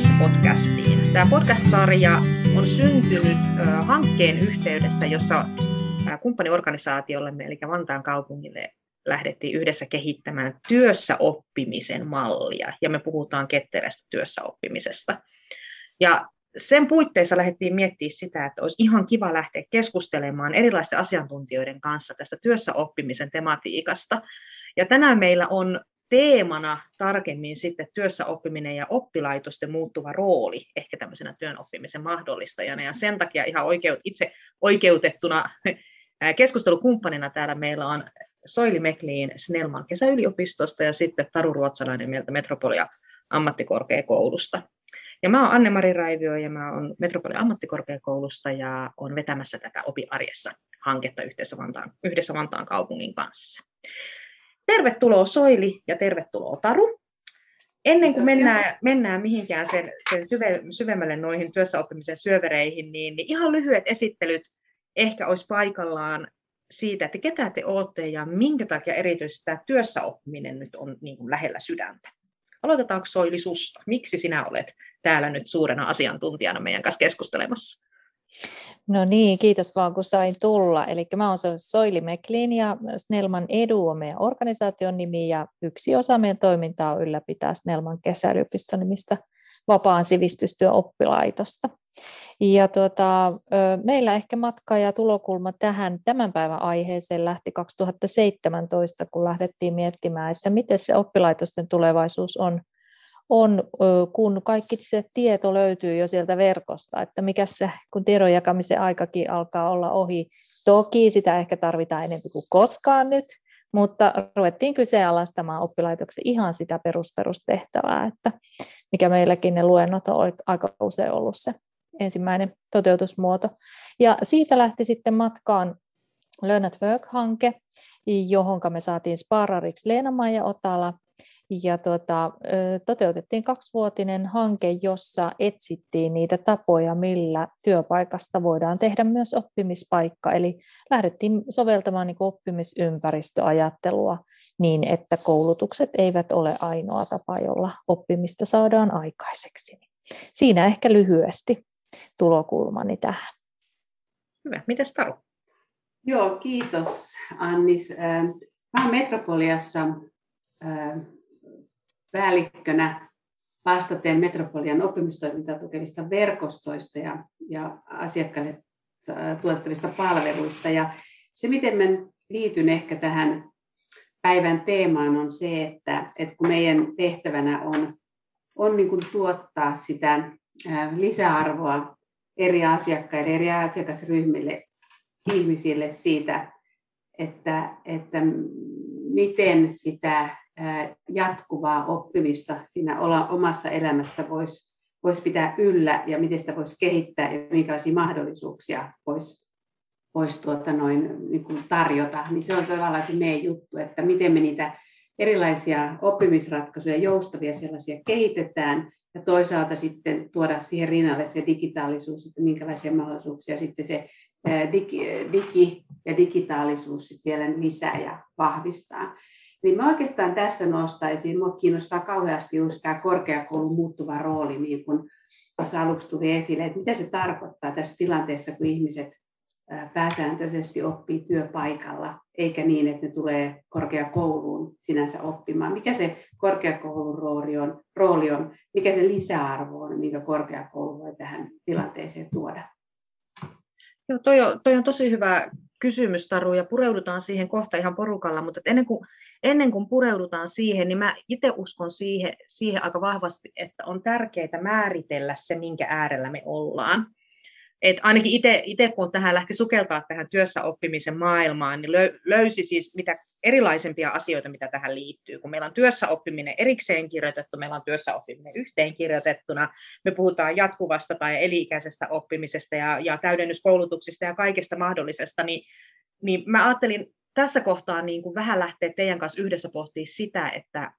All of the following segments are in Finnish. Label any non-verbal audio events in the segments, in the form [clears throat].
arjessa podcastiin. Tämä podcast-sarja on syntynyt hankkeen yhteydessä, jossa kumppaniorganisaatiolle, eli Vantaan kaupungille, lähdettiin yhdessä kehittämään työssä oppimisen mallia, ja me puhutaan ketterästä työssä oppimisesta. Ja sen puitteissa lähdettiin miettimään sitä, että olisi ihan kiva lähteä keskustelemaan erilaisten asiantuntijoiden kanssa tästä työssä oppimisen tematiikasta. Ja tänään meillä on teemana tarkemmin sitten työssä oppiminen ja oppilaitosten muuttuva rooli ehkä tämmöisenä työn oppimisen mahdollistajana. Ja sen takia ihan oikeut, itse oikeutettuna [laughs] keskustelukumppanina täällä meillä on Soili Mekliin Snellman kesäyliopistosta ja sitten Taru Ruotsalainen mieltä Metropolia ammattikorkeakoulusta. Ja mä oon Anne-Mari Raivio ja mä oon Metropolia ammattikorkeakoulusta ja on vetämässä tätä Opi arjessa hanketta yhdessä Vantaan, yhdessä Vantaan kaupungin kanssa. Tervetuloa Soili ja tervetuloa Taru. Ennen kuin mennään, mennään mihinkään sen, sen syve, syvemmälle noihin työssäoppimisen syövereihin, niin, niin ihan lyhyet esittelyt ehkä olisi paikallaan siitä, että ketä te olette ja minkä takia erityisesti tämä työssäoppiminen nyt on niin kuin lähellä sydäntä. Aloitetaanko Soili susta? Miksi sinä olet täällä nyt suurena asiantuntijana meidän kanssa keskustelemassa? No niin, kiitos vaan kun sain tulla. Eli mä olen Soili Meklin ja Snellman Edu on meidän organisaation nimi ja yksi osa meidän toimintaa on ylläpitää Snellman kesäyliopiston nimistä vapaan sivistystyön oppilaitosta. Ja tuota, meillä ehkä matka ja tulokulma tähän tämän päivän aiheeseen lähti 2017, kun lähdettiin miettimään, että miten se oppilaitosten tulevaisuus on on, kun kaikki se tieto löytyy jo sieltä verkosta, että mikä se, kun tiedon jakamisen aikakin alkaa olla ohi. Toki sitä ehkä tarvitaan enemmän kuin koskaan nyt, mutta ruvettiin kyseenalaistamaan oppilaitoksen ihan sitä perusperustehtävää, että mikä meilläkin ne luennot on aika usein ollut se ensimmäinen toteutusmuoto. Ja siitä lähti sitten matkaan Learn at Work-hanke, johon me saatiin sparariksi Leena-Maija Otala, ja tuota, toteutettiin kaksivuotinen hanke, jossa etsittiin niitä tapoja, millä työpaikasta voidaan tehdä myös oppimispaikka. Eli lähdettiin soveltamaan niin oppimisympäristöajattelua niin, että koulutukset eivät ole ainoa tapa, jolla oppimista saadaan aikaiseksi. Siinä ehkä lyhyesti tulokulmani tähän. Hyvä. Mitäs Taru? Joo, kiitos Annis. Mä olen Metropoliassa päällikkönä vastaten Metropolian oppimistoimintaa tukevista verkostoista ja, ja asiakkaille tuottavista palveluista. Ja se, miten mä liityn ehkä tähän päivän teemaan, on se, että, että kun meidän tehtävänä on, on niin kuin tuottaa sitä lisäarvoa eri asiakkaille, eri asiakasryhmille, ihmisille siitä, että, että miten sitä jatkuvaa oppimista siinä omassa elämässä voisi vois pitää yllä ja miten sitä voisi kehittää ja minkälaisia mahdollisuuksia voisi vois tuota niin tarjota, niin se on tavallaan se meidän juttu, että miten me niitä erilaisia oppimisratkaisuja, joustavia sellaisia kehitetään ja toisaalta sitten tuoda siihen rinnalle se digitaalisuus, että minkälaisia mahdollisuuksia sitten se digi, digi ja digitaalisuus sitten vielä lisää ja vahvistaa. Niin mä oikeastaan tässä nostaisin, mua kiinnostaa kauheasti just tämä korkeakoulun muuttuva rooli, niin kuin tuossa aluksi tuli esille, että mitä se tarkoittaa tässä tilanteessa, kun ihmiset pääsääntöisesti oppii työpaikalla, eikä niin, että ne tulee korkeakouluun sinänsä oppimaan. Mikä se korkeakoulun rooli on, rooli on mikä se lisäarvo on, minkä korkeakoulu voi tähän tilanteeseen tuoda? Joo, toi on, toi on tosi hyvä kysymys, Taru, ja pureudutaan siihen kohta ihan porukalla, mutta ennen kuin ennen kuin pureudutaan siihen, niin mä itse uskon siihen, siihen aika vahvasti, että on tärkeää määritellä se, minkä äärellä me ollaan. Et ainakin itse, kun tähän lähti sukeltaa tähän työssä oppimisen maailmaan, niin löysi siis mitä erilaisempia asioita, mitä tähän liittyy. Kun meillä on työssä oppiminen erikseen kirjoitettu, meillä on työssä oppiminen yhteen kirjoitettuna, me puhutaan jatkuvasta tai eliikäisestä oppimisesta ja, ja täydennyskoulutuksista ja kaikesta mahdollisesta, niin, niin mä ajattelin tässä kohtaa niin kuin vähän lähteä teidän kanssa yhdessä pohtimaan sitä, että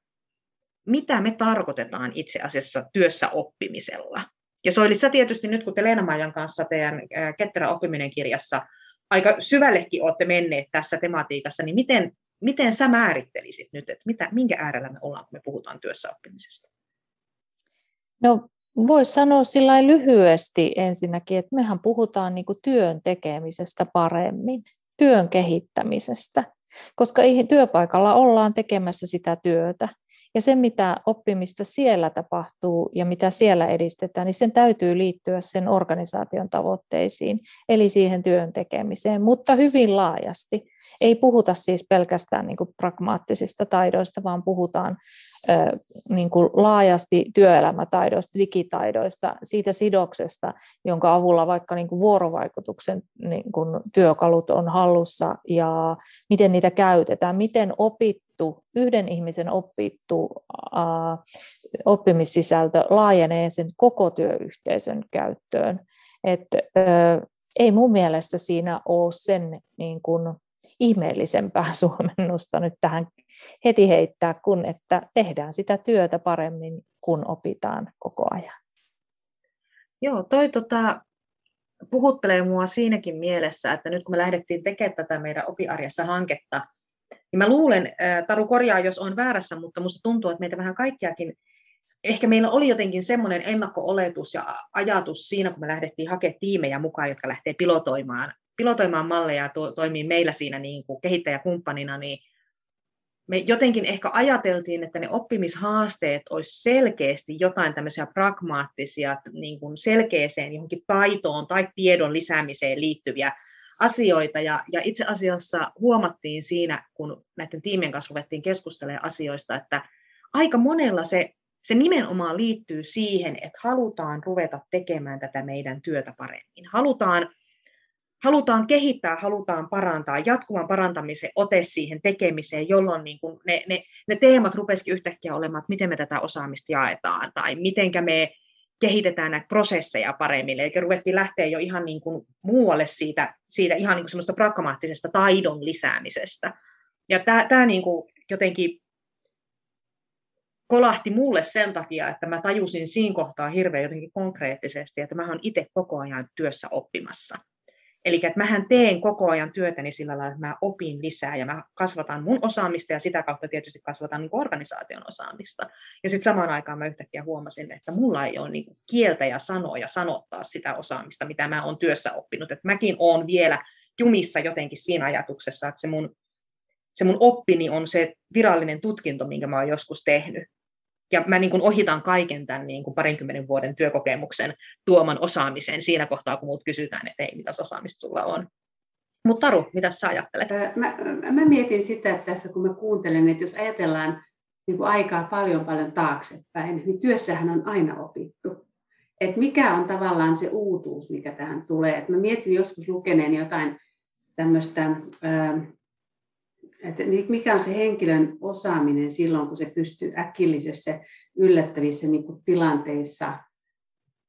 mitä me tarkoitetaan itse asiassa työssä oppimisella. Ja Soilissa tietysti nyt, kun te Leena kanssa teidän Ketterä oppiminen kirjassa aika syvällekin olette menneet tässä tematiikassa, niin miten, miten sä määrittelisit nyt, että mitä, minkä äärellä me ollaan, kun me puhutaan työssä oppimisesta? No Voisi sanoa sillä lyhyesti ensinnäkin, että mehän puhutaan niin työn tekemisestä paremmin, työn kehittämisestä, koska työpaikalla ollaan tekemässä sitä työtä. Ja se, mitä oppimista siellä tapahtuu ja mitä siellä edistetään, niin sen täytyy liittyä sen organisaation tavoitteisiin, eli siihen työn tekemiseen, mutta hyvin laajasti. Ei puhuta siis pelkästään niin kuin pragmaattisista taidoista, vaan puhutaan niin kuin laajasti työelämätaidoista, digitaidoista, siitä sidoksesta, jonka avulla vaikka niin kuin vuorovaikutuksen niin kuin työkalut on hallussa ja miten niitä käytetään, miten opittu, yhden ihmisen opittu äh, oppimissisältö laajenee sen koko työyhteisön käyttöön. Et, ei mun mielestä siinä ole sen niin kuin, ihmeellisempää [laughs] suomennusta nyt tähän heti heittää, kun että tehdään sitä työtä paremmin, kun opitaan koko ajan. Joo, toi tota, puhuttelee mua siinäkin mielessä, että nyt kun me lähdettiin tekemään tätä meidän opiarjessa hanketta, niin mä luulen, Taru korjaa, jos on väärässä, mutta musta tuntuu, että meitä vähän kaikkiakin, ehkä meillä oli jotenkin semmoinen ennakko-oletus ja ajatus siinä, kun me lähdettiin hakemaan tiimejä mukaan, jotka lähtee pilotoimaan pilotoimaan malleja ja to, toimii meillä siinä niin kuin kehittäjäkumppanina, niin me jotenkin ehkä ajateltiin, että ne oppimishaasteet olisi selkeästi jotain tämmöisiä pragmaattisia, niin kuin selkeäseen johonkin taitoon tai tiedon lisäämiseen liittyviä asioita. Ja, ja itse asiassa huomattiin siinä, kun näiden tiimien kanssa ruvettiin keskustelemaan asioista, että aika monella se, se nimenomaan liittyy siihen, että halutaan ruveta tekemään tätä meidän työtä paremmin. Halutaan halutaan kehittää, halutaan parantaa, jatkuvan parantamisen ote siihen tekemiseen, jolloin niin kuin ne, ne, ne teemat rupesikin yhtäkkiä olemaan, että miten me tätä osaamista jaetaan, tai miten me kehitetään näitä prosesseja paremmin. Eli ruvettiin lähteä jo ihan niin kuin muualle siitä, siitä ihan niin kuin semmoista pragmaattisesta taidon lisäämisestä. Ja tämä, tämä niin kuin jotenkin kolahti mulle sen takia, että mä tajusin siinä kohtaa hirveän jotenkin konkreettisesti, että mä oon itse koko ajan työssä oppimassa. Eli että mähän teen koko ajan työtäni sillä lailla, että mä opin lisää ja mä kasvatan mun osaamista ja sitä kautta tietysti kasvatan niin organisaation osaamista. Ja sitten samaan aikaan mä yhtäkkiä huomasin, että mulla ei ole niin kieltä ja sanoja sanottaa sitä osaamista, mitä mä oon työssä oppinut. Että mäkin oon vielä jumissa jotenkin siinä ajatuksessa, että se mun, se mun oppini on se virallinen tutkinto, minkä mä oon joskus tehnyt ja mä niin kuin ohitan kaiken tämän niin kuin parinkymmenen vuoden työkokemuksen tuoman osaamisen siinä kohtaa, kun muut kysytään, että ei, mitä osaamista sulla on. Mutta Taru, mitä sä ajattelet? Mä, mä mietin sitä, että tässä kun mä kuuntelen, että jos ajatellaan niin kuin aikaa paljon paljon taaksepäin, niin työssähän on aina opittu. Et mikä on tavallaan se uutuus, mikä tähän tulee. Et mä mietin joskus lukeneen jotain tämmöistä että mikä on se henkilön osaaminen silloin, kun se pystyy äkillisessä yllättävissä niin kuin tilanteissa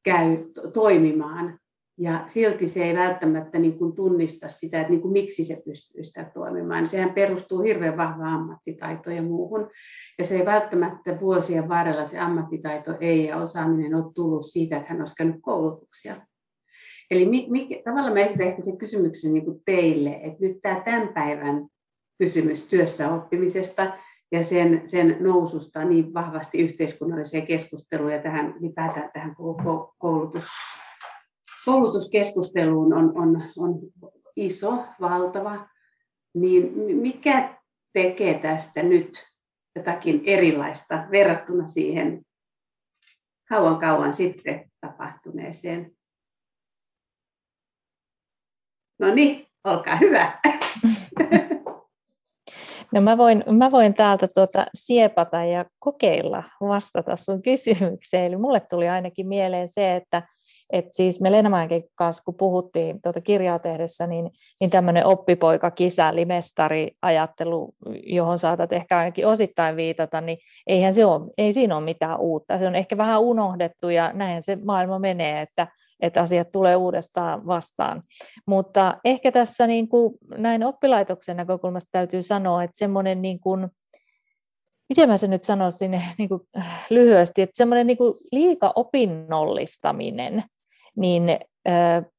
käy toimimaan. Ja silti se ei välttämättä niin kuin tunnista sitä, että niin kuin miksi se pystyy sitä toimimaan. Sehän perustuu hirveän vahvaan ammattitaitoon ja muuhun. Ja se ei välttämättä vuosien varrella se ammattitaito ei ja osaaminen ole tullut siitä, että hän olisi käynyt koulutuksia. Eli mikä, tavallaan mä esitän ehkä sen kysymyksen niin kuin teille, että nyt tämä tämän päivän kysymys työssä oppimisesta ja sen, sen noususta niin vahvasti yhteiskunnalliseen keskusteluun ja tähän ylipäätään tähän koulutus, koulutuskeskusteluun on, on, on iso, valtava, niin mikä tekee tästä nyt jotakin erilaista verrattuna siihen kauan kauan sitten tapahtuneeseen? No niin, olkaa hyvä. [laughs] No mä voin, mä voin täältä tuota siepata ja kokeilla vastata sun kysymykseen. Eli mulle tuli ainakin mieleen se, että, että siis me Lenamäenkin kanssa, kun puhuttiin tuota kirjaa tehdessä, niin, niin tämmöinen oppipoika, kisä, mestari ajattelu, johon saatat ehkä ainakin osittain viitata, niin eihän se ole, ei siinä ole mitään uutta. Se on ehkä vähän unohdettu ja näin se maailma menee, että että asiat tulee uudestaan vastaan. Mutta ehkä tässä niin kuin näin oppilaitoksen näkökulmasta täytyy sanoa, että semmoinen niin kuin, miten mä sen nyt sanoisin [laughs] niin kuin lyhyesti, että semmoinen niin liika opinnollistaminen, niin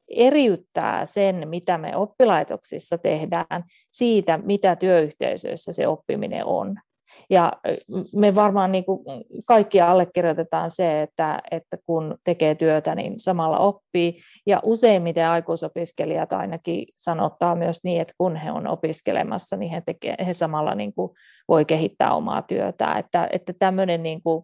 eriyttää sen, mitä me oppilaitoksissa tehdään, siitä, mitä työyhteisöissä se oppiminen on. Ja me varmaan niin kuin kaikki allekirjoitetaan se, että, että kun tekee työtä, niin samalla oppii. Ja useimmiten aikuisopiskelijat ainakin sanottaa myös niin, että kun he on opiskelemassa, niin he, tekee, he samalla niin kuin voi kehittää omaa työtä. Että, että tämmöinen niin kuin,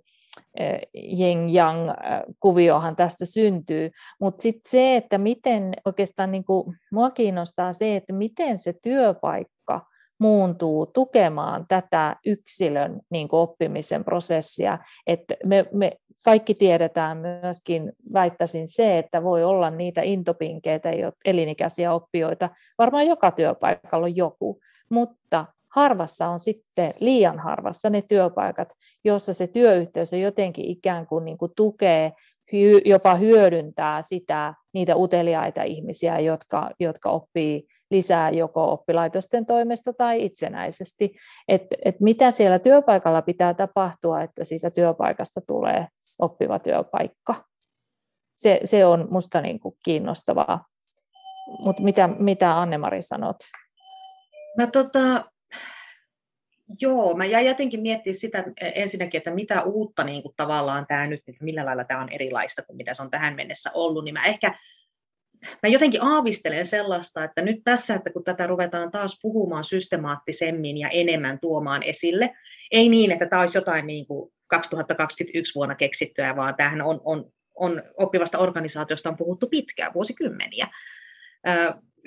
yin-yang kuviohan tästä syntyy, mutta sitten se, että miten oikeastaan niin kuin, mua kiinnostaa se, että miten se työpaikka muuntuu tukemaan tätä yksilön niin kuin oppimisen prosessia. Että me, me kaikki tiedetään myöskin, väittäisin se, että voi olla niitä intopinkeitä, elinikäisiä oppijoita, varmaan joka työpaikalla on joku, mutta harvassa on sitten liian harvassa ne työpaikat, jossa se työyhteisö jotenkin ikään kuin, niin kuin tukee, jopa hyödyntää sitä, niitä uteliaita ihmisiä, jotka, jotka oppii lisää joko oppilaitosten toimesta tai itsenäisesti. Et, et mitä siellä työpaikalla pitää tapahtua, että siitä työpaikasta tulee oppiva työpaikka. Se, se on minusta niin kuin kiinnostavaa. Mutta mitä, mitä Anne-Mari sanot? Mä tota, Joo, mä jäin jotenkin miettiä sitä ensinnäkin, että mitä uutta niin kuin tavallaan tämä nyt, että millä lailla tämä on erilaista kuin mitä se on tähän mennessä ollut, niin mä ehkä mä jotenkin aavistelen sellaista, että nyt tässä, että kun tätä ruvetaan taas puhumaan systemaattisemmin ja enemmän tuomaan esille, ei niin, että tämä olisi jotain niin kuin 2021 vuonna keksittyä, vaan tämähän on, on, on oppivasta organisaatiosta on puhuttu pitkään, vuosikymmeniä.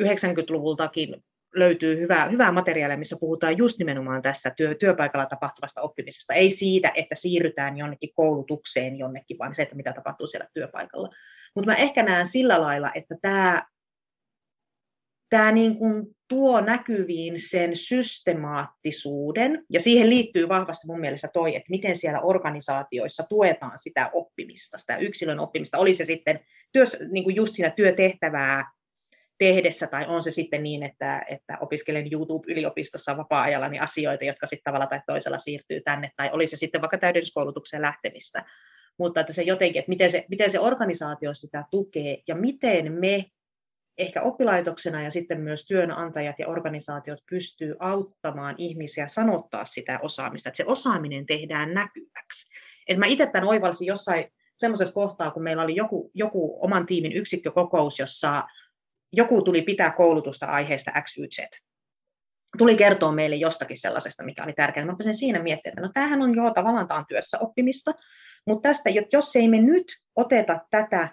90-luvultakin löytyy hyvää, hyvää materiaalia, missä puhutaan just nimenomaan tässä työ, työpaikalla tapahtuvasta oppimisesta. Ei siitä, että siirrytään jonnekin koulutukseen jonnekin, vaan se, että mitä tapahtuu siellä työpaikalla. Mutta mä ehkä näen sillä lailla, että tämä tämä niin tuo näkyviin sen systemaattisuuden, ja siihen liittyy vahvasti mun mielestä toi, että miten siellä organisaatioissa tuetaan sitä oppimista, sitä yksilön oppimista, oli se sitten työs, niin kuin just siinä työtehtävää tehdessä, tai on se sitten niin, että, että opiskelen YouTube-yliopistossa vapaa-ajalla niin asioita, jotka sitten tavalla tai toisella siirtyy tänne, tai oli se sitten vaikka täydennyskoulutukseen lähtemistä. Mutta että se jotenkin, että miten se, miten se organisaatio sitä tukee, ja miten me ehkä oppilaitoksena ja sitten myös työnantajat ja organisaatiot pystyy auttamaan ihmisiä sanottaa sitä osaamista, että se osaaminen tehdään näkyväksi. Et mä itse tämän oivalsin jossain semmoisessa kohtaa, kun meillä oli joku, joku oman tiimin yksikkökokous, jossa joku tuli pitää koulutusta aiheesta X, Y, Z. Tuli kertoa meille jostakin sellaisesta, mikä oli tärkeää. Mä sen siinä miettimään, että no tämähän on jo tavallaan tämä on työssä oppimista, mutta tästä, jos ei me nyt oteta tätä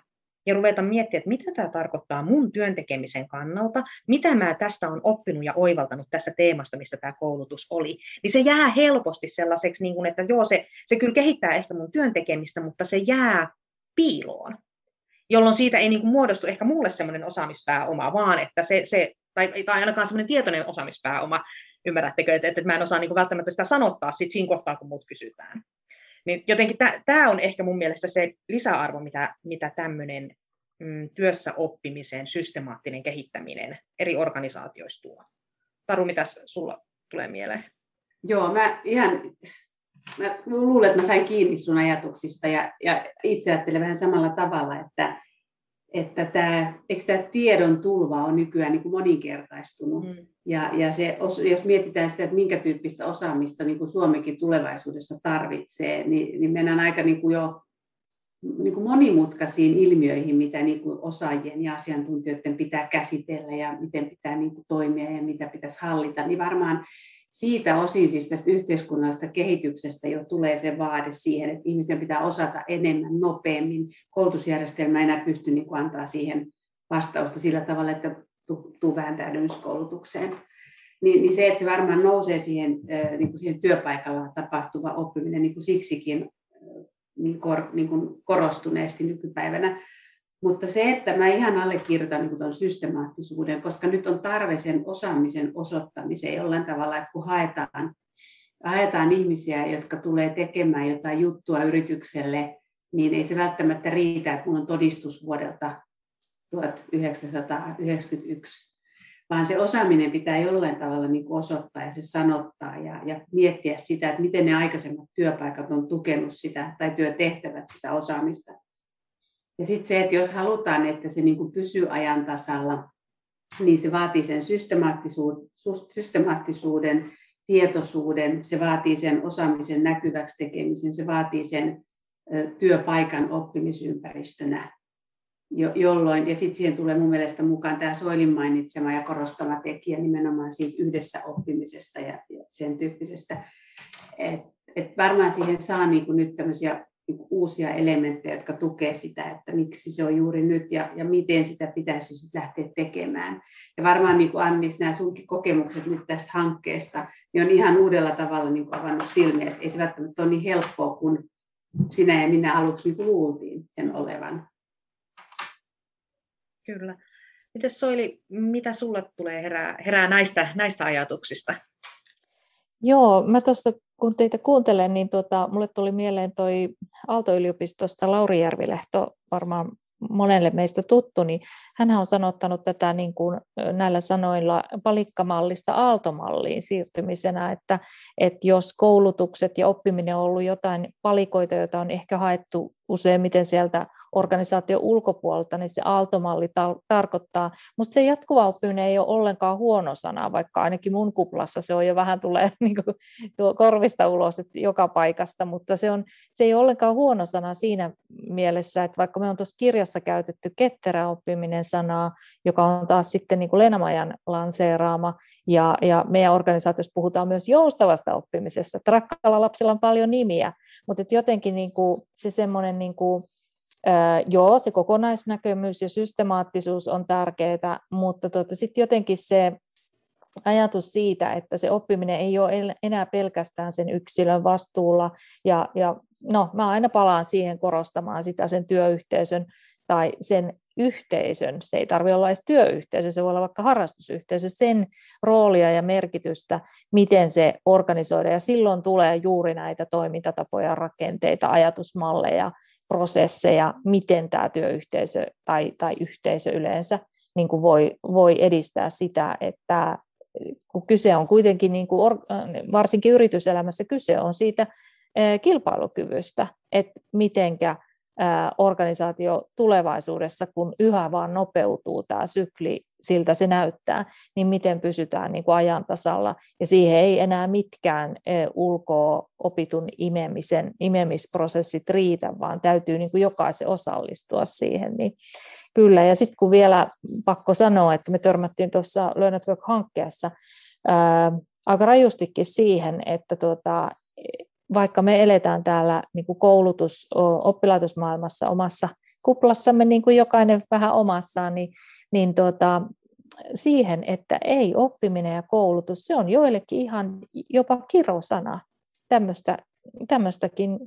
ja ruveta miettimään, että mitä tämä tarkoittaa mun työntekemisen kannalta, mitä mä tästä on oppinut ja oivaltanut tästä teemasta, mistä tämä koulutus oli, niin se jää helposti sellaiseksi, niin kuin, että joo, se, se kyllä kehittää ehkä mun työntekemistä, mutta se jää piiloon jolloin siitä ei niin kuin muodostu ehkä mulle semmoinen osaamispääoma, vaan että se, se tai, tai ainakaan semmoinen tietoinen osaamispääoma, ymmärrättekö, että, että mä en osaa niin kuin välttämättä sitä sanottaa sit siinä kohtaa, kun mut kysytään. Niin jotenkin tämä on ehkä mun mielestä se lisäarvo, mitä, mitä tämmöinen mm, työssä oppimisen systemaattinen kehittäminen eri organisaatioissa tuo. Taru, mitä sulla tulee mieleen? Joo, mä ihan mä luulen, että mä sain kiinni sun ajatuksista ja, ja itse ajattelen vähän samalla tavalla, että, että tämä, eikö tämä tiedon tulva on nykyään niin kuin moninkertaistunut. Mm. Ja, ja se, jos mietitään sitä, että minkä tyyppistä osaamista niin kuin Suomikin tulevaisuudessa tarvitsee, niin, niin mennään aika niin kuin jo niin kuin monimutkaisiin ilmiöihin, mitä niin kuin osaajien ja asiantuntijoiden pitää käsitellä ja miten pitää niin kuin toimia ja mitä pitäisi hallita, niin varmaan siitä osin siis tästä yhteiskunnallisesta kehityksestä jo tulee se vaade siihen, että ihmisten pitää osata enemmän, nopeammin. Koulutusjärjestelmä ei enää pysty niin antaa siihen vastausta sillä tavalla, että tuu vähän täydennyskoulutukseen. Niin, niin se, että se varmaan nousee siihen, niin kuin siihen työpaikalla tapahtuva oppiminen niin kuin siksikin niin, kor, niin kuin korostuneesti nykypäivänä, mutta se, että mä ihan allekirjoitan niin tuon systemaattisuuden, koska nyt on tarve sen osaamisen osoittamiseen jollain tavalla, että kun haetaan, haetaan ihmisiä, jotka tulee tekemään jotain juttua yritykselle, niin ei se välttämättä riitä, että minulla on todistus vuodelta 1991, vaan se osaaminen pitää jollain tavalla niin osoittaa ja se sanottaa ja, ja miettiä sitä, että miten ne aikaisemmat työpaikat on tukenut sitä tai työtehtävät sitä osaamista. Ja sitten se, että jos halutaan, että se niin kuin pysyy ajan tasalla, niin se vaatii sen systemaattisuuden, tietoisuuden, se vaatii sen osaamisen näkyväksi tekemisen, se vaatii sen työpaikan oppimisympäristönä, jolloin, ja sitten siihen tulee mun mielestä mukaan tämä Soilin mainitsema ja korostama tekijä nimenomaan siitä yhdessä oppimisesta ja, sen tyyppisestä. Et, et varmaan siihen saa niin kuin nyt tämmöisiä niin uusia elementtejä, jotka tukevat sitä, että miksi se on juuri nyt ja, ja miten sitä pitäisi sitten lähteä tekemään. Ja varmaan niin kuin Anni, nämä sunkin kokemukset nyt tästä hankkeesta, niin on ihan uudella tavalla niin kuin avannut silmiä, että ei se välttämättä ole niin helppoa kuin sinä ja minä aluksi niin luultiin sen olevan. Kyllä. Miten Soili, mitä sulle tulee herää, herää näistä, näistä ajatuksista? Joo, mä tuossa kun teitä kuuntelen, niin tuota, mulle tuli mieleen toi Aalto-yliopistosta Lauri Järvilehto, varmaan monelle meistä tuttu, niin hän on sanottanut tätä niin kuin näillä sanoilla palikkamallista aaltomalliin siirtymisenä, että, että jos koulutukset ja oppiminen on ollut jotain palikoita, joita on ehkä haettu useimmiten sieltä organisaation ulkopuolelta, niin se aaltomalli ta- tarkoittaa, mutta se jatkuva oppiminen ei ole ollenkaan huono sana, vaikka ainakin mun kuplassa se on jo vähän tulee [laughs] niin kuin, tuo korvista ulos että joka paikasta, mutta se, on, se ei ole ollenkaan huono sana siinä mielessä, että vaikka me on tuossa kirjassa käytetty ketterä oppiminen sanaa, joka on taas sitten niin kuin Lenamajan lanseeraama, ja, ja meidän organisaatiossa puhutaan myös joustavasta oppimisesta, että rakkaalla lapsella on paljon nimiä, mutta että jotenkin niin kuin se semmoinen niin kuin, joo, se kokonaisnäkemys ja systemaattisuus on tärkeää, mutta tota, sitten jotenkin se ajatus siitä, että se oppiminen ei ole enää pelkästään sen yksilön vastuulla. Ja, ja no, mä aina palaan siihen korostamaan sitä sen työyhteisön tai sen yhteisön, se ei tarvitse olla edes työyhteisö, se voi olla vaikka harrastusyhteisö, sen roolia ja merkitystä, miten se organisoidaan. Ja silloin tulee juuri näitä toimintatapoja, rakenteita, ajatusmalleja, prosesseja, miten tämä työyhteisö tai, tai yhteisö yleensä niin kuin voi, voi edistää sitä, että kun kyse on kuitenkin, niin kuin, varsinkin yrityselämässä kyse on siitä kilpailukyvystä, että mitenkä organisaatio tulevaisuudessa, kun yhä vaan nopeutuu tämä sykli, siltä se näyttää, niin miten pysytään niin kuin ajan tasalla. Ja siihen ei enää mitkään ulkoa opitun imemisen, imemisprosessit riitä, vaan täytyy niin kuin jokaisen osallistua siihen. Niin kyllä, ja sitten kun vielä pakko sanoa, että me törmättiin tuossa Learn hankkeessa ää, aika rajustikin siihen, että tuota, vaikka me eletään täällä niin kuin koulutus, oppilaitosmaailmassa omassa kuplassamme, niin kuin jokainen vähän omassaan, niin, niin tuota, siihen, että ei oppiminen ja koulutus, se on joillekin ihan jopa kirosana. Tämmöistä, tämmöistäkin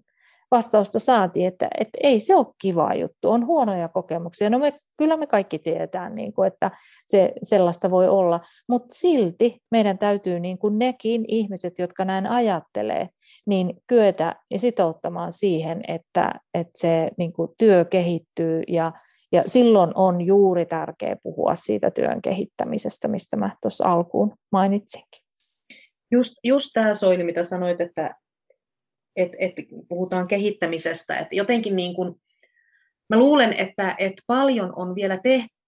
vastausta saatiin, että, että ei se ole kiva juttu, on huonoja kokemuksia. No me, kyllä me kaikki tiedetään, niin kuin, että se, sellaista voi olla, mutta silti meidän täytyy niin kuin nekin ihmiset, jotka näin ajattelee, niin kyetä ja sitouttamaan siihen, että, että se niin kuin työ kehittyy ja, ja silloin on juuri tärkeää puhua siitä työn kehittämisestä, mistä mä tuossa alkuun mainitsinkin. Just, just tämä Soili, mitä sanoit, että että et puhutaan kehittämisestä. Et jotenkin niin kun, mä luulen, että et paljon on vielä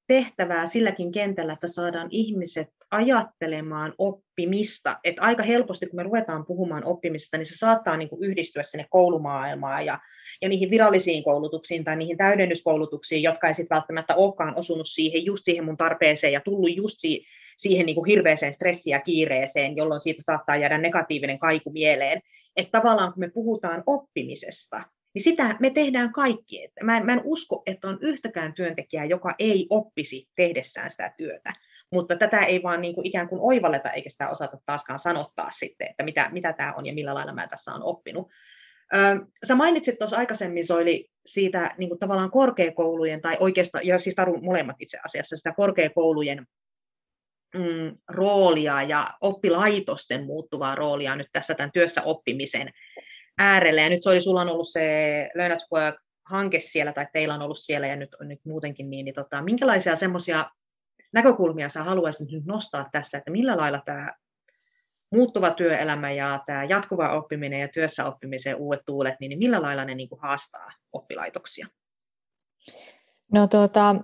tehtävää silläkin kentällä, että saadaan ihmiset ajattelemaan oppimista. Et aika helposti, kun me ruvetaan puhumaan oppimisesta, niin se saattaa niin yhdistyä sinne koulumaailmaan ja, ja niihin virallisiin koulutuksiin tai niihin täydennyskoulutuksiin, jotka ei sitten välttämättä olekaan osunut siihen, just siihen mun tarpeeseen ja tullut just siihen, siihen niin kuin hirveäseen stressiin ja kiireeseen, jolloin siitä saattaa jäädä negatiivinen kaiku mieleen että tavallaan kun me puhutaan oppimisesta, niin sitä me tehdään kaikki. Mä en, mä en usko, että on yhtäkään työntekijää, joka ei oppisi tehdessään sitä työtä. Mutta tätä ei vaan niin kuin ikään kuin oivalleta, eikä sitä osata taaskaan sanottaa sitten, että mitä, mitä tämä on ja millä lailla mä tässä olen oppinut. Sä mainitsit tuossa aikaisemmin, Soili, siitä niin kuin tavallaan korkeakoulujen, tai oikeastaan, ja siis Taru molemmat itse asiassa, sitä korkeakoulujen mm, roolia ja oppilaitosten muuttuvaa roolia nyt tässä tämän työssä oppimisen äärellä. Ja nyt se oli, sulla on ollut se Learn at Work-hanke siellä, tai teillä on ollut siellä ja nyt, nyt muutenkin, niin, niin tota, minkälaisia semmoisia näkökulmia sä haluaisit nyt nostaa tässä, että millä lailla tämä muuttuva työelämä ja tämä jatkuva oppiminen ja työssä oppimisen uudet tuulet, niin, niin millä lailla ne niin kuin haastaa oppilaitoksia? No tuota,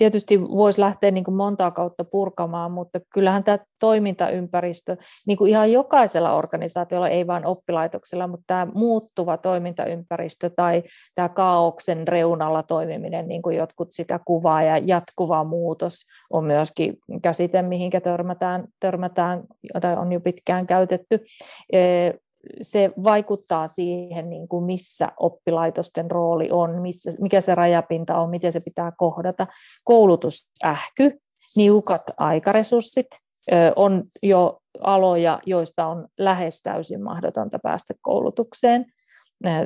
tietysti voisi lähteä niin kuin montaa kautta purkamaan, mutta kyllähän tämä toimintaympäristö, niin kuin ihan jokaisella organisaatiolla, ei vain oppilaitoksella, mutta tämä muuttuva toimintaympäristö tai tämä kaauksen reunalla toimiminen, niin kuin jotkut sitä kuvaa, ja jatkuva muutos on myöskin käsite, mihinkä törmätään, törmätään jota on jo pitkään käytetty se vaikuttaa siihen, niin kuin missä oppilaitosten rooli on, missä, mikä se rajapinta on, miten se pitää kohdata. Koulutusähky, niukat aikaresurssit, on jo aloja, joista on lähes täysin mahdotonta päästä koulutukseen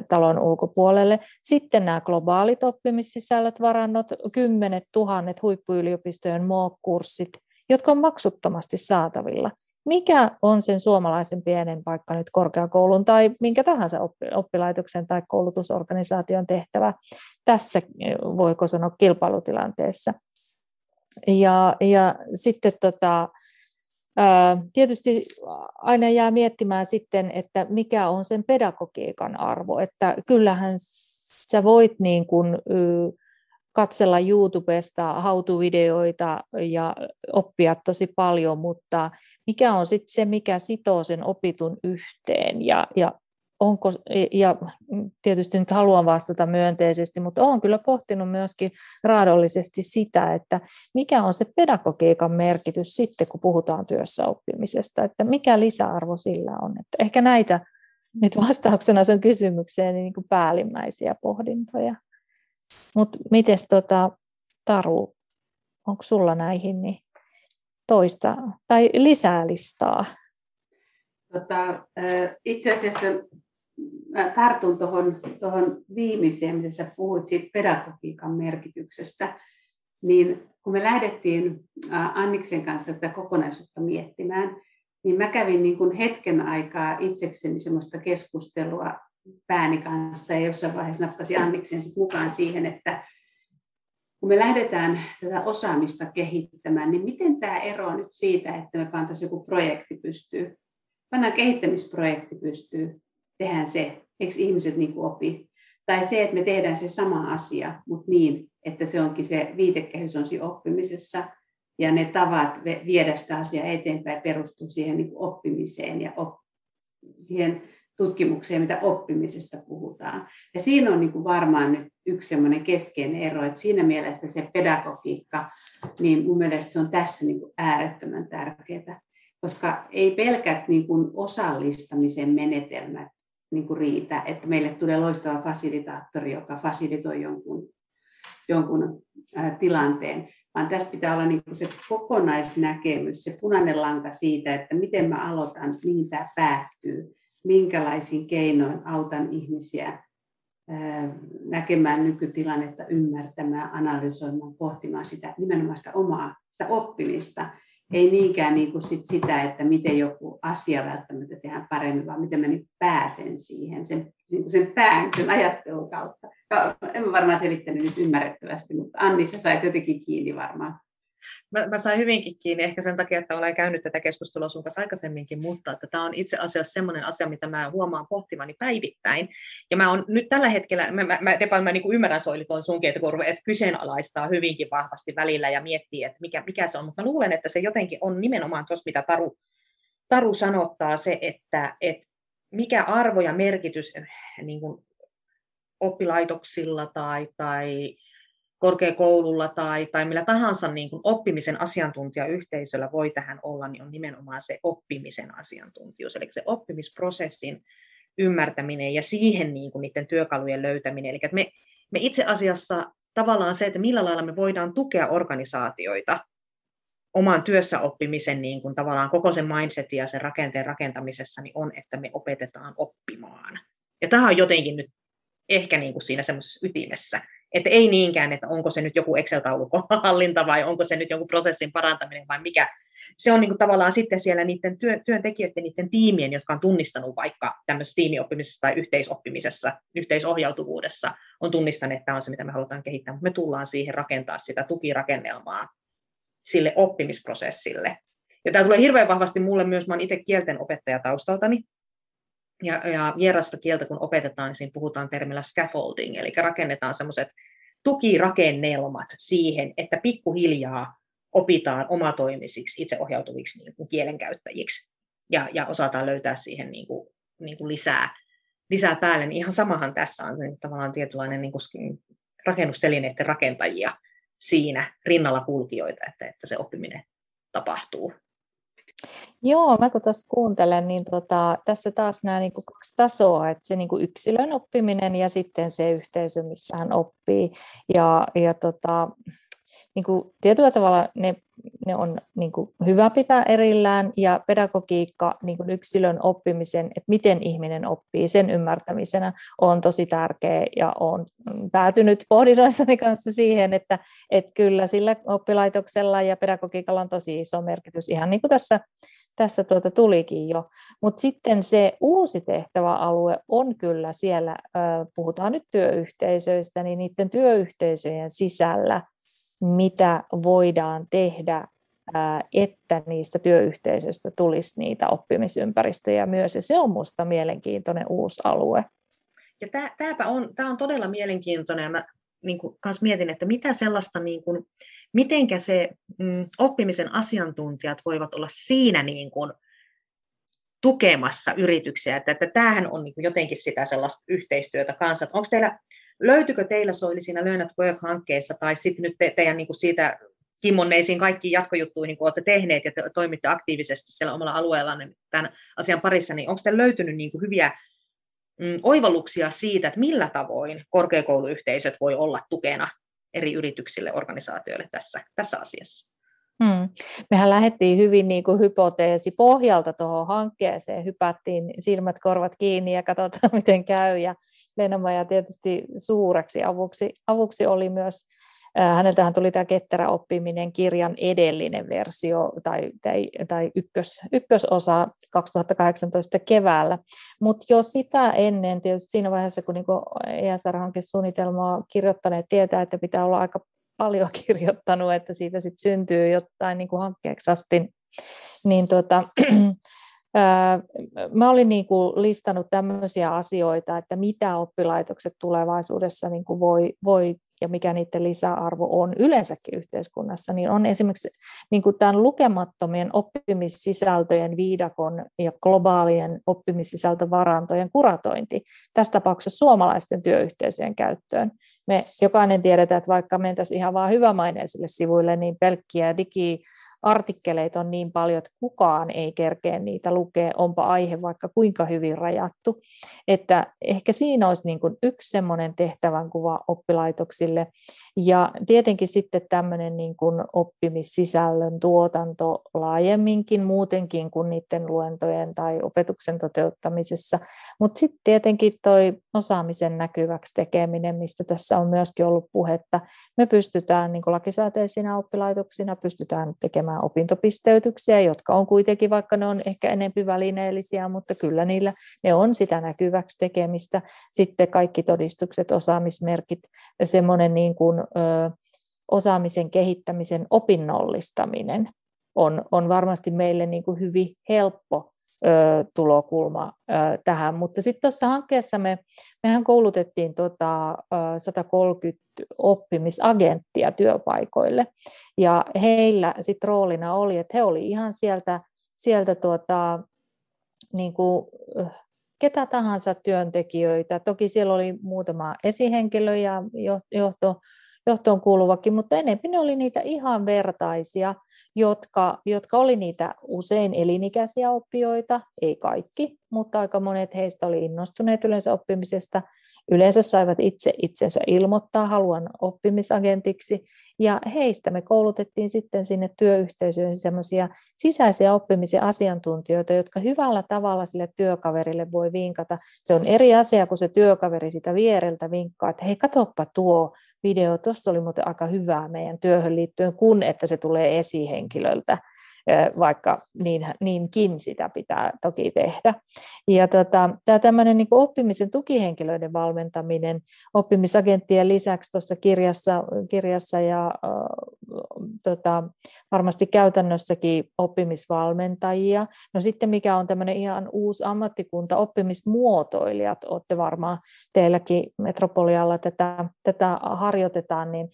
talon ulkopuolelle. Sitten nämä globaalit oppimissisällöt, varannot, kymmenet tuhannet huippuyliopistojen MOOC-kurssit, jotka on maksuttomasti saatavilla. Mikä on sen suomalaisen pienen vaikka nyt korkeakoulun tai minkä tahansa oppilaitoksen tai koulutusorganisaation tehtävä tässä, voiko sanoa, kilpailutilanteessa? Ja, ja sitten tota, Tietysti aina jää miettimään sitten, että mikä on sen pedagogiikan arvo, että kyllähän sä voit niin kuin katsella YouTubesta how-to-videoita ja oppia tosi paljon, mutta mikä on sitten se, mikä sitoo sen opitun yhteen ja, ja onko, ja tietysti nyt haluan vastata myönteisesti, mutta olen kyllä pohtinut myöskin raadollisesti sitä, että mikä on se pedagogiikan merkitys sitten, kun puhutaan työssä oppimisesta, että mikä lisäarvo sillä on. Että ehkä näitä nyt vastauksena sen kysymykseen niin kuin päällimmäisiä pohdintoja. Mutta miten tota, Taru, onko sulla näihin niin toista tai lisää listaa? Tota, itse asiassa mä tartun tuohon tohon viimeiseen, mitä sä puhuit siitä pedagogiikan merkityksestä. Niin kun me lähdettiin Anniksen kanssa tätä kokonaisuutta miettimään, niin mä kävin niin kuin hetken aikaa itsekseni semmoista keskustelua pääni kanssa ja jossain vaiheessa nappasin Anniksen sit mukaan siihen, että kun me lähdetään tätä osaamista kehittämään, niin miten tämä eroaa nyt siitä, että me pantaisiin joku projekti pystyy, pannaan kehittämisprojekti pystyy, tehdään se, eikö ihmiset niin opi? Tai se, että me tehdään se sama asia, mutta niin, että se onkin se viitekehys on siinä oppimisessa, ja ne tavat viedä sitä asiaa eteenpäin perustuu siihen niin oppimiseen ja op, siihen tutkimukseen, mitä oppimisesta puhutaan. Ja siinä on niin kuin varmaan nyt yksi semmoinen keskeinen ero, että siinä mielessä se pedagogiikka, niin mun mielestä se on tässä niin kuin äärettömän tärkeää, koska ei pelkät niin kuin osallistamisen menetelmät niin kuin riitä, että meille tulee loistava fasilitaattori, joka fasilitoi jonkun, jonkun ää, tilanteen, vaan tässä pitää olla niin kuin se kokonaisnäkemys, se punainen lanka siitä, että miten mä aloitan, mihin tämä päättyy, minkälaisin keinoin autan ihmisiä näkemään nykytilannetta, ymmärtämään, analysoimaan, pohtimaan sitä nimenomaan sitä omaa sitä oppimista. Ei niinkään niin kuin sit sitä, että miten joku asia välttämättä tehdään paremmin, vaan miten mä niin pääsen siihen, sen, niin sen pään, sen ajattelun kautta. En varmaan selittänyt nyt ymmärrettävästi, mutta Anni, sä sait jotenkin kiinni varmaan mä, mä sain hyvinkin kiinni ehkä sen takia, että olen käynyt tätä keskustelua sun kanssa aikaisemminkin, mutta että tämä on itse asiassa sellainen asia, mitä mä huomaan pohtivani päivittäin. Ja mä on nyt tällä hetkellä, mä, mä, mä, Depa, mä niin ymmärrän Soili tuon sunkin, että, kun, että kyseenalaistaa hyvinkin vahvasti välillä ja miettii, että mikä, mikä se on, mutta mä luulen, että se jotenkin on nimenomaan tuossa, mitä Taru, Taru sanottaa, se, että, että mikä arvo ja merkitys niin kuin oppilaitoksilla tai, tai korkeakoululla tai, tai millä tahansa niin kuin oppimisen asiantuntijayhteisöllä voi tähän olla, niin on nimenomaan se oppimisen asiantuntijuus, eli se oppimisprosessin ymmärtäminen ja siihen niin kuin niiden työkalujen löytäminen. Eli me, me itse asiassa tavallaan se, että millä lailla me voidaan tukea organisaatioita oman työssä oppimisen niin kuin tavallaan koko sen mindsetin ja sen rakenteen rakentamisessa, niin on, että me opetetaan oppimaan. Ja tämä on jotenkin nyt ehkä niin kuin siinä semmoisessa ytimessä, että ei niinkään, että onko se nyt joku Excel-taulukon [laughs] hallinta vai onko se nyt joku prosessin parantaminen vai mikä. Se on niin kuin tavallaan sitten siellä niiden työ, työntekijöiden, niiden tiimien, jotka on tunnistanut vaikka tämmöisessä tiimioppimisessa tai yhteisoppimisessa, yhteisohjautuvuudessa, on tunnistanut, että tämä on se, mitä me halutaan kehittää, mutta me tullaan siihen rakentaa sitä tukirakennelmaa sille oppimisprosessille. Ja tämä tulee hirveän vahvasti mulle myös, mä olen itse kielten opettaja taustaltani, ja, ja vierasta kieltä kun opetetaan, niin siinä puhutaan termillä scaffolding, eli rakennetaan semmoiset tukirakennelmat siihen, että pikkuhiljaa opitaan omatoimisiksi, itseohjautuviksi niin kuin kielenkäyttäjiksi ja, ja osataan löytää siihen niin kuin, niin kuin lisää, lisää päälle. Niin ihan samahan tässä on niin tavallaan tietynlainen niin kuin rakennustelineiden rakentajia siinä rinnalla kulkijoita, että, että se oppiminen tapahtuu. Joo, mä kun tuossa kuuntelen, niin tota, tässä taas nämä niin kuin kaksi tasoa, että se niin kuin yksilön oppiminen ja sitten se yhteisö, missä hän oppii. Ja, ja tota, niin kuin tietyllä tavalla ne, ne on niin kuin hyvä pitää erillään ja pedagogiikka niin kuin yksilön oppimisen, että miten ihminen oppii, sen ymmärtämisenä on tosi tärkeä ja on päätynyt pohdinnoissani kanssa siihen, että, että kyllä sillä oppilaitoksella ja pedagogiikalla on tosi iso merkitys, ihan niin kuin tässä, tässä tuota tulikin jo. Mutta sitten se uusi tehtäväalue on kyllä siellä, puhutaan nyt työyhteisöistä, niin niiden työyhteisöjen sisällä mitä voidaan tehdä, että niistä työyhteisöistä tulisi niitä oppimisympäristöjä myös. Ja se on minusta mielenkiintoinen uusi alue. Ja tämäpä on, tämä on todella mielenkiintoinen. Mä niin kuin, kans mietin, että mitä sellaista, niin kuin, mitenkä se mm, oppimisen asiantuntijat voivat olla siinä niin kuin, tukemassa yrityksiä. Että, että tämähän on niin jotenkin sitä sellaista yhteistyötä kanssa. Onko teillä Löytyykö teillä Soili siinä Learn at Work-hankkeessa tai sitten nyt te, teidän niin kuin siitä kimmonneisiin kaikkiin jatkojuttuihin, niin kuin olette tehneet ja te toimitte aktiivisesti siellä omalla alueellanne tämän asian parissa, niin onko teillä löytynyt niin kuin hyviä mm, oivalluksia siitä, että millä tavoin korkeakouluyhteisöt voi olla tukena eri yrityksille, organisaatioille tässä, tässä asiassa? Hmm. Mehän lähdettiin hyvin niin kuin hypoteesi pohjalta tuohon hankkeeseen, hypättiin silmät korvat kiinni ja katsotaan [laughs] miten käy. Ja Lennamaja tietysti suureksi avuksi, avuksi oli myös, äh, häneltähän tuli tämä ketterä oppiminen kirjan edellinen versio tai, tai, tai ykkös, ykkösosa 2018 keväällä. Mutta jo sitä ennen, tietysti siinä vaiheessa kun niin ESR-hankesuunnitelmaa kirjoittaneet tietää, että pitää olla aika paljon [laughs] kirjoittanut, että siitä sitten syntyy jotain niin kuin hankkeeksi asti, niin [clears throat] tuota, Mä olin niin kuin listannut tämmöisiä asioita, että mitä oppilaitokset tulevaisuudessa niin kuin voi, voi ja mikä niiden lisäarvo on yleensäkin yhteiskunnassa, niin on esimerkiksi niin kuin tämän lukemattomien oppimissisältöjen viidakon ja globaalien oppimissisältövarantojen kuratointi, tässä tapauksessa suomalaisten työyhteisöjen käyttöön. Me jokainen tiedetään, että vaikka mentäisiin ihan vain hyvämaineisille sivuille, niin pelkkiä digi artikkeleita on niin paljon, että kukaan ei kerkeä niitä lukea, onpa aihe vaikka kuinka hyvin rajattu. Että ehkä siinä olisi niin kuin yksi semmoinen tehtävänkuva oppilaitoksille. Ja tietenkin sitten tämmöinen niin kuin oppimissisällön tuotanto laajemminkin muutenkin kuin niiden luentojen tai opetuksen toteuttamisessa. Mutta sitten tietenkin toi osaamisen näkyväksi tekeminen, mistä tässä on myöskin ollut puhetta. Me pystytään niin kuin lakisääteisinä oppilaitoksina pystytään tekemään tekemään opintopisteytyksiä, jotka on kuitenkin, vaikka ne on ehkä enemmän välineellisiä, mutta kyllä niillä ne on sitä näkyväksi tekemistä. Sitten kaikki todistukset, osaamismerkit, semmoinen niin kuin, ö, osaamisen kehittämisen opinnollistaminen on, on varmasti meille niin kuin hyvin helppo tulokulma tähän. Mutta sitten tuossa hankkeessa me, mehän koulutettiin tota, 130 oppimisagenttia työpaikoille. Ja heillä sitten roolina oli, että he oli ihan sieltä, sieltä tuota, niin kuin, ketä tahansa työntekijöitä. Toki siellä oli muutama esihenkilö ja johto, johtoon kuuluvakin, mutta enemmän ne oli niitä ihan vertaisia, jotka, jotka oli niitä usein elinikäisiä oppijoita, ei kaikki, mutta aika monet heistä oli innostuneet yleensä oppimisesta. Yleensä saivat itse itsensä ilmoittaa haluan oppimisagentiksi, ja heistä me koulutettiin sitten sinne työyhteisöön semmoisia sisäisiä oppimisen asiantuntijoita, jotka hyvällä tavalla sille työkaverille voi vinkata. Se on eri asia, kun se työkaveri sitä viereltä vinkkaa, että hei, katoppa tuo video, tuossa oli muuten aika hyvää meidän työhön liittyen, kun että se tulee esihenkilöltä vaikka niin, niinkin sitä pitää toki tehdä. Ja tota, tämä tämmöinen niin oppimisen tukihenkilöiden valmentaminen oppimisagenttien lisäksi tuossa kirjassa, kirjassa ja tota, varmasti käytännössäkin oppimisvalmentajia. No sitten mikä on tämmöinen ihan uusi ammattikunta, oppimismuotoilijat, olette varmaan teilläkin Metropolialla tätä, tätä harjoitetaan, niin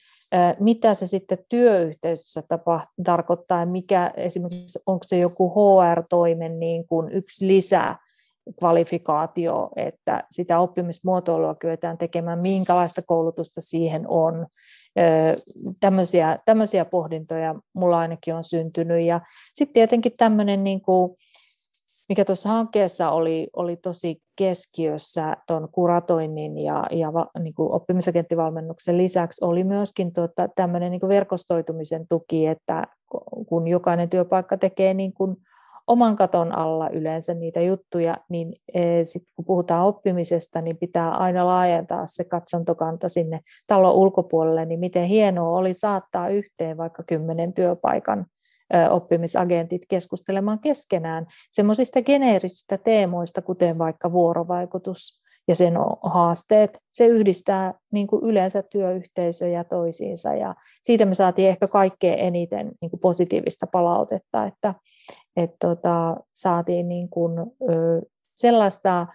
mitä se sitten työyhteisössä tapa, tarkoittaa, mikä esimerkiksi onko se joku HR-toimen niin kuin yksi lisää kvalifikaatio, että sitä oppimismuotoilua kyetään tekemään, minkälaista koulutusta siihen on. Tämmöisiä, tämmöisiä pohdintoja mulla ainakin on syntynyt. Ja sitten tietenkin tämmöinen, niin kuin, mikä tuossa hankkeessa oli, oli tosi keskiössä tuon kuratoinnin ja, ja niin kuin oppimisagenttivalmennuksen lisäksi oli myöskin tuota, tämmöinen niin verkostoitumisen tuki, että kun jokainen työpaikka tekee niin kuin oman katon alla yleensä niitä juttuja, niin e, sit kun puhutaan oppimisesta, niin pitää aina laajentaa se katsantokanta sinne talon ulkopuolelle, niin miten hienoa oli saattaa yhteen vaikka kymmenen työpaikan oppimisagentit keskustelemaan keskenään semmoisista geneerisistä teemoista, kuten vaikka vuorovaikutus ja sen haasteet. Se yhdistää niin kuin yleensä työyhteisöjä toisiinsa ja siitä me saatiin ehkä kaikkein eniten niin kuin positiivista palautetta, että, että tota, saatiin niin kuin, sellaista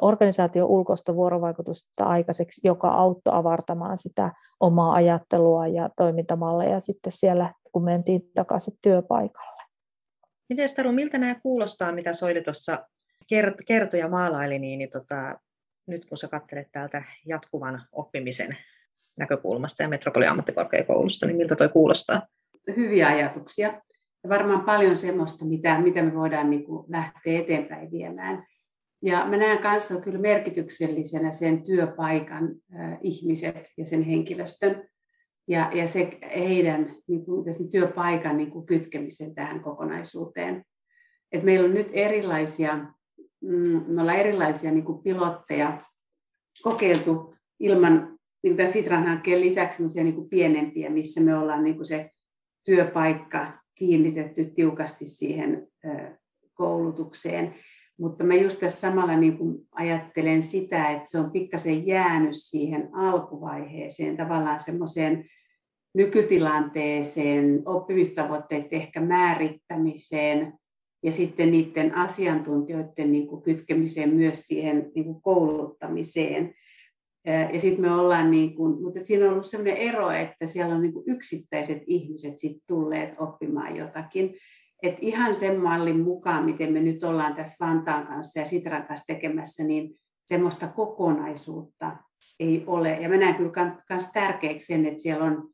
organisaation ulkoista vuorovaikutusta aikaiseksi, joka auttoi avartamaan sitä omaa ajattelua ja toimintamalleja sitten siellä, kun mentiin takaisin työpaikalle. Miten Taru, miltä nämä kuulostaa, mitä Soide tuossa kertoi ja maalaili, niin, niin tota, nyt kun sä katselet täältä jatkuvan oppimisen näkökulmasta ja Metropoliammattikorkeakoulusta, niin miltä toi kuulostaa? Hyviä ajatuksia. Ja varmaan paljon semmoista, mitä, mitä me voidaan niin kuin lähteä eteenpäin viemään. Ja mä näen kanssa kyllä merkityksellisenä sen työpaikan äh, ihmiset ja sen henkilöstön ja, ja se heidän niin kuin, työpaikan niin kuin kytkemisen tähän kokonaisuuteen. Et meillä on nyt erilaisia, mm, me ollaan erilaisia niin kuin pilotteja kokeiltu ilman niin tämän Sitran hankkeen lisäksi niin kuin pienempiä, missä me ollaan niin kuin se työpaikka kiinnitetty tiukasti siihen koulutukseen. Mutta mä just tässä samalla niin kuin ajattelen sitä, että se on pikkasen jäänyt siihen alkuvaiheeseen, tavallaan semmoiseen nykytilanteeseen, oppimistavoitteiden ehkä määrittämiseen ja sitten niiden asiantuntijoiden niin kuin kytkemiseen myös siihen niin kuin kouluttamiseen. Ja sitten me ollaan, niin kuin, mutta siinä on ollut sellainen ero, että siellä on niin kuin yksittäiset ihmiset sit tulleet oppimaan jotakin. Et ihan sen mallin mukaan, miten me nyt ollaan tässä Vantaan kanssa ja Sitran kanssa tekemässä, niin semmoista kokonaisuutta ei ole. Ja mä näen kyllä myös tärkeäksi sen, että siellä on,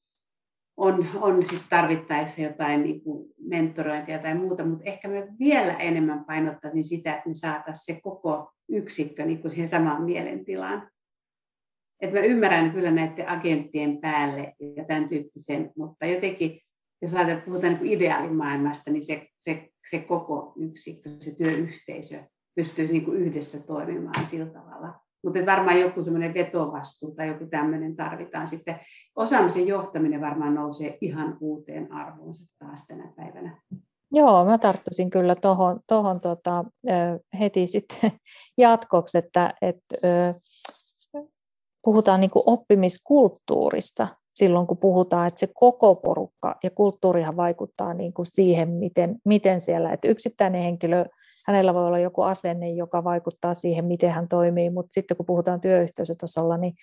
on, on sit tarvittaessa jotain niin kuin mentorointia tai muuta, mutta ehkä me vielä enemmän painottaisin sitä, että me saataisiin se koko yksikkö niin kuin siihen samaan mielentilaan. Et mä ymmärrän kyllä näiden agenttien päälle ja tämän tyyppisen, mutta jotenkin jos ajatellaan, puhutaan niin ideaalimaailmasta, niin se, se, se koko yksikkö, se työyhteisö pystyisi niin kuin yhdessä toimimaan sillä tavalla. Mutta varmaan joku semmoinen vetovastuu tai joku tämmöinen tarvitaan sitten. Osaamisen johtaminen varmaan nousee ihan uuteen arvoonsa taas tänä päivänä. Joo, mä tarttuisin kyllä tuohon tohon, tota, heti sitten [laughs] jatkoksi, että et, puhutaan niin oppimiskulttuurista silloin, kun puhutaan, että se koko porukka ja kulttuurihan vaikuttaa niin kuin siihen, miten, miten siellä, että yksittäinen henkilö, hänellä voi olla joku asenne, joka vaikuttaa siihen, miten hän toimii, mutta sitten kun puhutaan työyhteisötasolla, niin,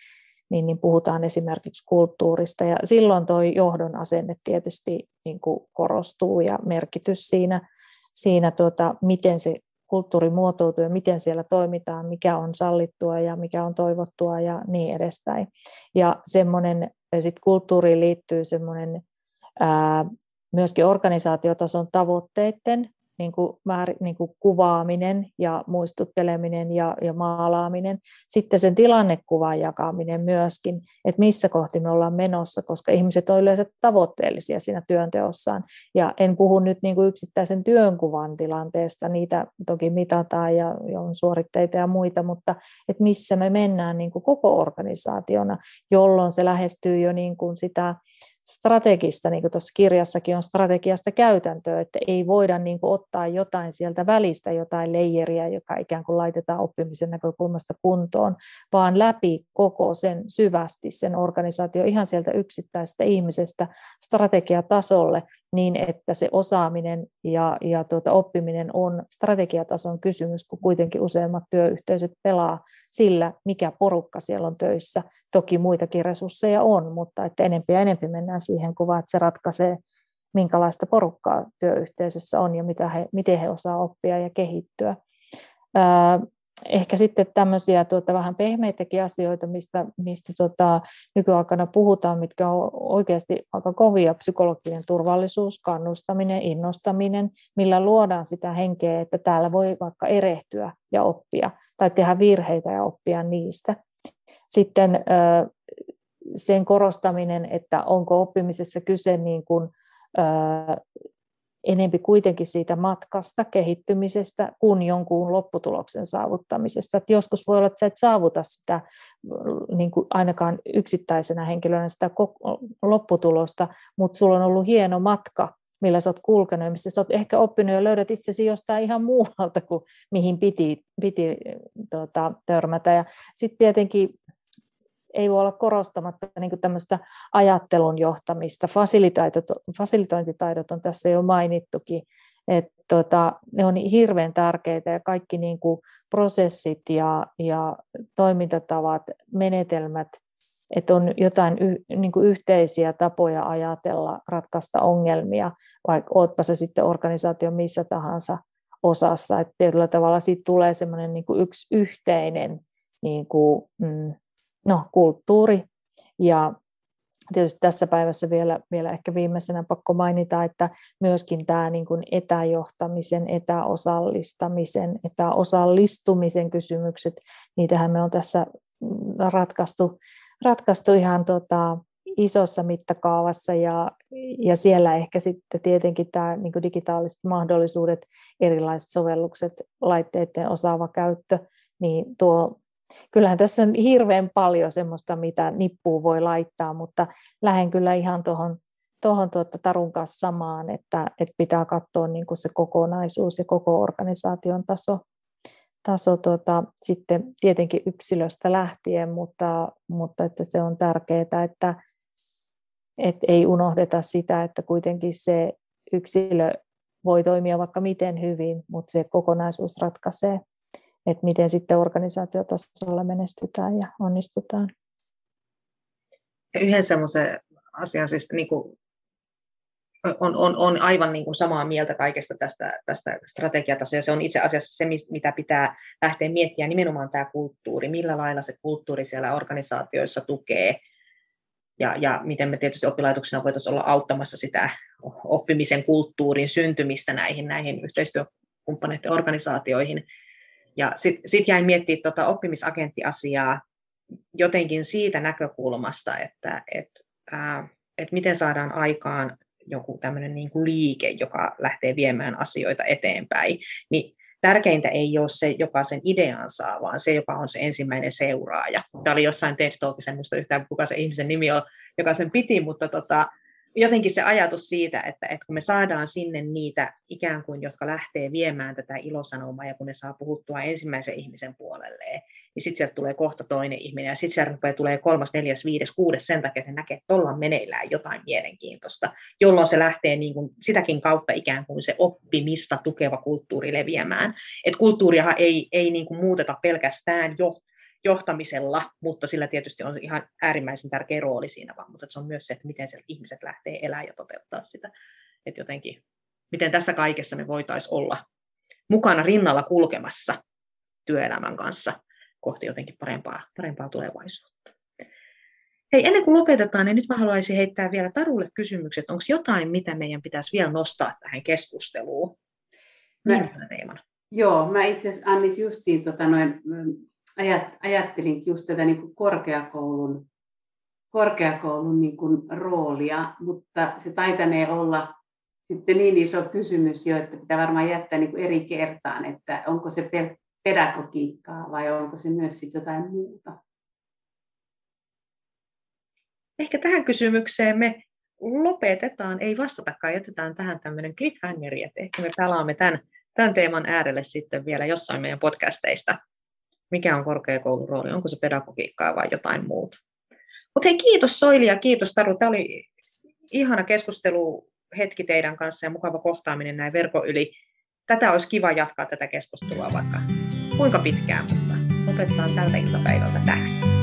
niin, niin puhutaan esimerkiksi kulttuurista ja silloin tuo johdon asenne tietysti niin kuin korostuu ja merkitys siinä, siinä tuota, miten se kulttuuri muotoutuu ja miten siellä toimitaan, mikä on sallittua ja mikä on toivottua ja niin edespäin. Ja semmoinen, sitten kulttuuriin liittyy semmoinen myöskin organisaatiotason tavoitteiden niin kuin, määr, niin kuin kuvaaminen ja muistutteleminen ja, ja maalaaminen. Sitten sen tilannekuvan jakaminen myöskin, että missä kohti me ollaan menossa, koska ihmiset ovat yleensä tavoitteellisia siinä työnteossaan. Ja en puhu nyt niin kuin yksittäisen työnkuvan tilanteesta, niitä toki mitataan ja, ja on suoritteita ja muita, mutta että missä me mennään niin kuin koko organisaationa, jolloin se lähestyy jo niin kuin sitä strategista, niin kuin tuossa kirjassakin on strategiasta käytäntöä, että ei voida niin kuin ottaa jotain sieltä välistä, jotain leijeriä, joka ikään kuin laitetaan oppimisen näkökulmasta kuntoon, vaan läpi koko sen syvästi sen organisaatio ihan sieltä yksittäisestä ihmisestä strategiatasolle niin, että se osaaminen ja, ja tuota, oppiminen on strategiatason kysymys, kun kuitenkin useimmat työyhteisöt pelaa sillä, mikä porukka siellä on töissä. Toki muitakin resursseja on, mutta että enempi ja enempi mennään siihen kuvaan, että se ratkaisee, minkälaista porukkaa työyhteisössä on ja mitä he, miten he osaa oppia ja kehittyä. Ehkä sitten tämmöisiä tuota, vähän pehmeitäkin asioita, mistä, mistä tuota, nykyaikana puhutaan, mitkä on oikeasti aika kovia, psykologinen turvallisuus, kannustaminen, innostaminen, millä luodaan sitä henkeä, että täällä voi vaikka erehtyä ja oppia, tai tehdä virheitä ja oppia niistä. Sitten sen korostaminen, että onko oppimisessa kyse niin kuin, enempi kuitenkin siitä matkasta, kehittymisestä, kuin jonkun lopputuloksen saavuttamisesta. Et joskus voi olla, että sä et saavuta sitä niin kuin ainakaan yksittäisenä henkilönä sitä lopputulosta, mutta sulla on ollut hieno matka, millä sä oot kulkenut, missä sä oot ehkä oppinut ja löydät itsesi jostain ihan muualta kuin mihin piti, piti tota, törmätä. Ja sitten tietenkin ei voi olla korostamatta niin tämmöistä ajattelun johtamista. Fasilitointitaidot on tässä jo mainittukin, että tota, ne on hirveän tärkeitä ja kaikki niin kuin prosessit ja, ja toimintatavat, menetelmät, että on jotain y, niin kuin yhteisiä tapoja ajatella, ratkaista ongelmia, vaikka ootpa se sitten organisaatio missä tahansa osassa, että tietyllä tavalla siitä tulee semmoinen niin yksi yhteinen niin kuin, mm, no, kulttuuri. Ja tietysti tässä päivässä vielä, vielä ehkä viimeisenä pakko mainita, että myöskin tämä niin kuin etäjohtamisen, etäosallistamisen, etäosallistumisen kysymykset, niitähän me on tässä ratkaistu, ratkaistu ihan tota, isossa mittakaavassa ja, ja siellä ehkä sitten tietenkin tämä niin digitaaliset mahdollisuudet, erilaiset sovellukset, laitteiden osaava käyttö, niin tuo kyllähän tässä on hirveän paljon semmoista, mitä nippuun voi laittaa, mutta lähden kyllä ihan tuohon tuohon tuota Tarun kanssa samaan, että, että pitää katsoa niin kuin se kokonaisuus ja koko organisaation taso, taso tuota, sitten tietenkin yksilöstä lähtien, mutta, mutta että se on tärkeää, että, että ei unohdeta sitä, että kuitenkin se yksilö voi toimia vaikka miten hyvin, mutta se kokonaisuus ratkaisee että miten sitten organisaatiotasolla menestytään ja onnistutaan. Yhden semmoisen asian siis niin kuin on, on, on aivan niin kuin samaa mieltä kaikesta tästä, tästä strategiatasoa, ja se on itse asiassa se, mitä pitää lähteä miettimään, nimenomaan tämä kulttuuri, millä lailla se kulttuuri siellä organisaatioissa tukee, ja, ja miten me tietysti oppilaitoksena voitaisiin olla auttamassa sitä oppimisen kulttuurin syntymistä näihin, näihin yhteistyökumppaneiden organisaatioihin, ja sitten sit jäin miettimään tuota oppimisagenttiasiaa jotenkin siitä näkökulmasta, että et, ää, et miten saadaan aikaan joku tämmöinen niin kuin liike, joka lähtee viemään asioita eteenpäin. Niin tärkeintä ei ole se, joka sen idean saa, vaan se, joka on se ensimmäinen seuraaja. Tämä oli jossain TED Talkissa, en muista yhtään kuka se ihmisen nimi on, joka sen piti, mutta tota, jotenkin se ajatus siitä, että, että kun me saadaan sinne niitä ikään kuin, jotka lähtee viemään tätä ilosanomaa ja kun ne saa puhuttua ensimmäisen ihmisen puolelleen, niin sitten sieltä tulee kohta toinen ihminen ja sitten sieltä rupeaa tulee kolmas, neljäs, viides, kuudes sen takia, että näkee, että tuolla on meneillään jotain mielenkiintoista, jolloin se lähtee niin kuin sitäkin kautta ikään kuin se oppimista tukeva kulttuuri leviämään. Et kulttuuriahan ei, ei niin kuin muuteta pelkästään jo johtamisella, mutta sillä tietysti on ihan äärimmäisen tärkeä rooli siinä vaan, mutta se on myös se, että miten ihmiset lähtee elämään ja toteuttaa sitä. Että jotenkin, miten tässä kaikessa me voitaisiin olla mukana rinnalla kulkemassa työelämän kanssa kohti jotenkin parempaa, parempaa tulevaisuutta. Hei, ennen kuin lopetetaan, niin nyt mä haluaisin heittää vielä Tarulle kysymykset. Onko jotain, mitä meidän pitäisi vielä nostaa tähän keskusteluun? Mä, Joo, mä itse asiassa Annis justiin tota noin, ajat, ajattelin just tätä niin kuin korkeakoulun, korkeakoulun niin kuin roolia, mutta se taitanee olla sitten niin iso kysymys jo, että pitää varmaan jättää niin kuin eri kertaan, että onko se pedagogiikkaa vai onko se myös sit jotain muuta. Ehkä tähän kysymykseen me lopetetaan, ei vastatakaan, jätetään tähän tämmöinen cliffhangeri, että ehkä me pelaamme tämän, tämän teeman äärelle sitten vielä jossain meidän podcasteista. Mikä on korkeakoulun rooli, onko se pedagogiikkaa vai jotain muuta. Mutta hei, kiitos Soili ja kiitos Taru. Tämä oli ihana keskustelu hetki teidän kanssa ja mukava kohtaaminen näin verkon yli. Tätä olisi kiva jatkaa tätä keskustelua vaikka kuinka pitkään, mutta lopetetaan tältä iltapäivältä tähän.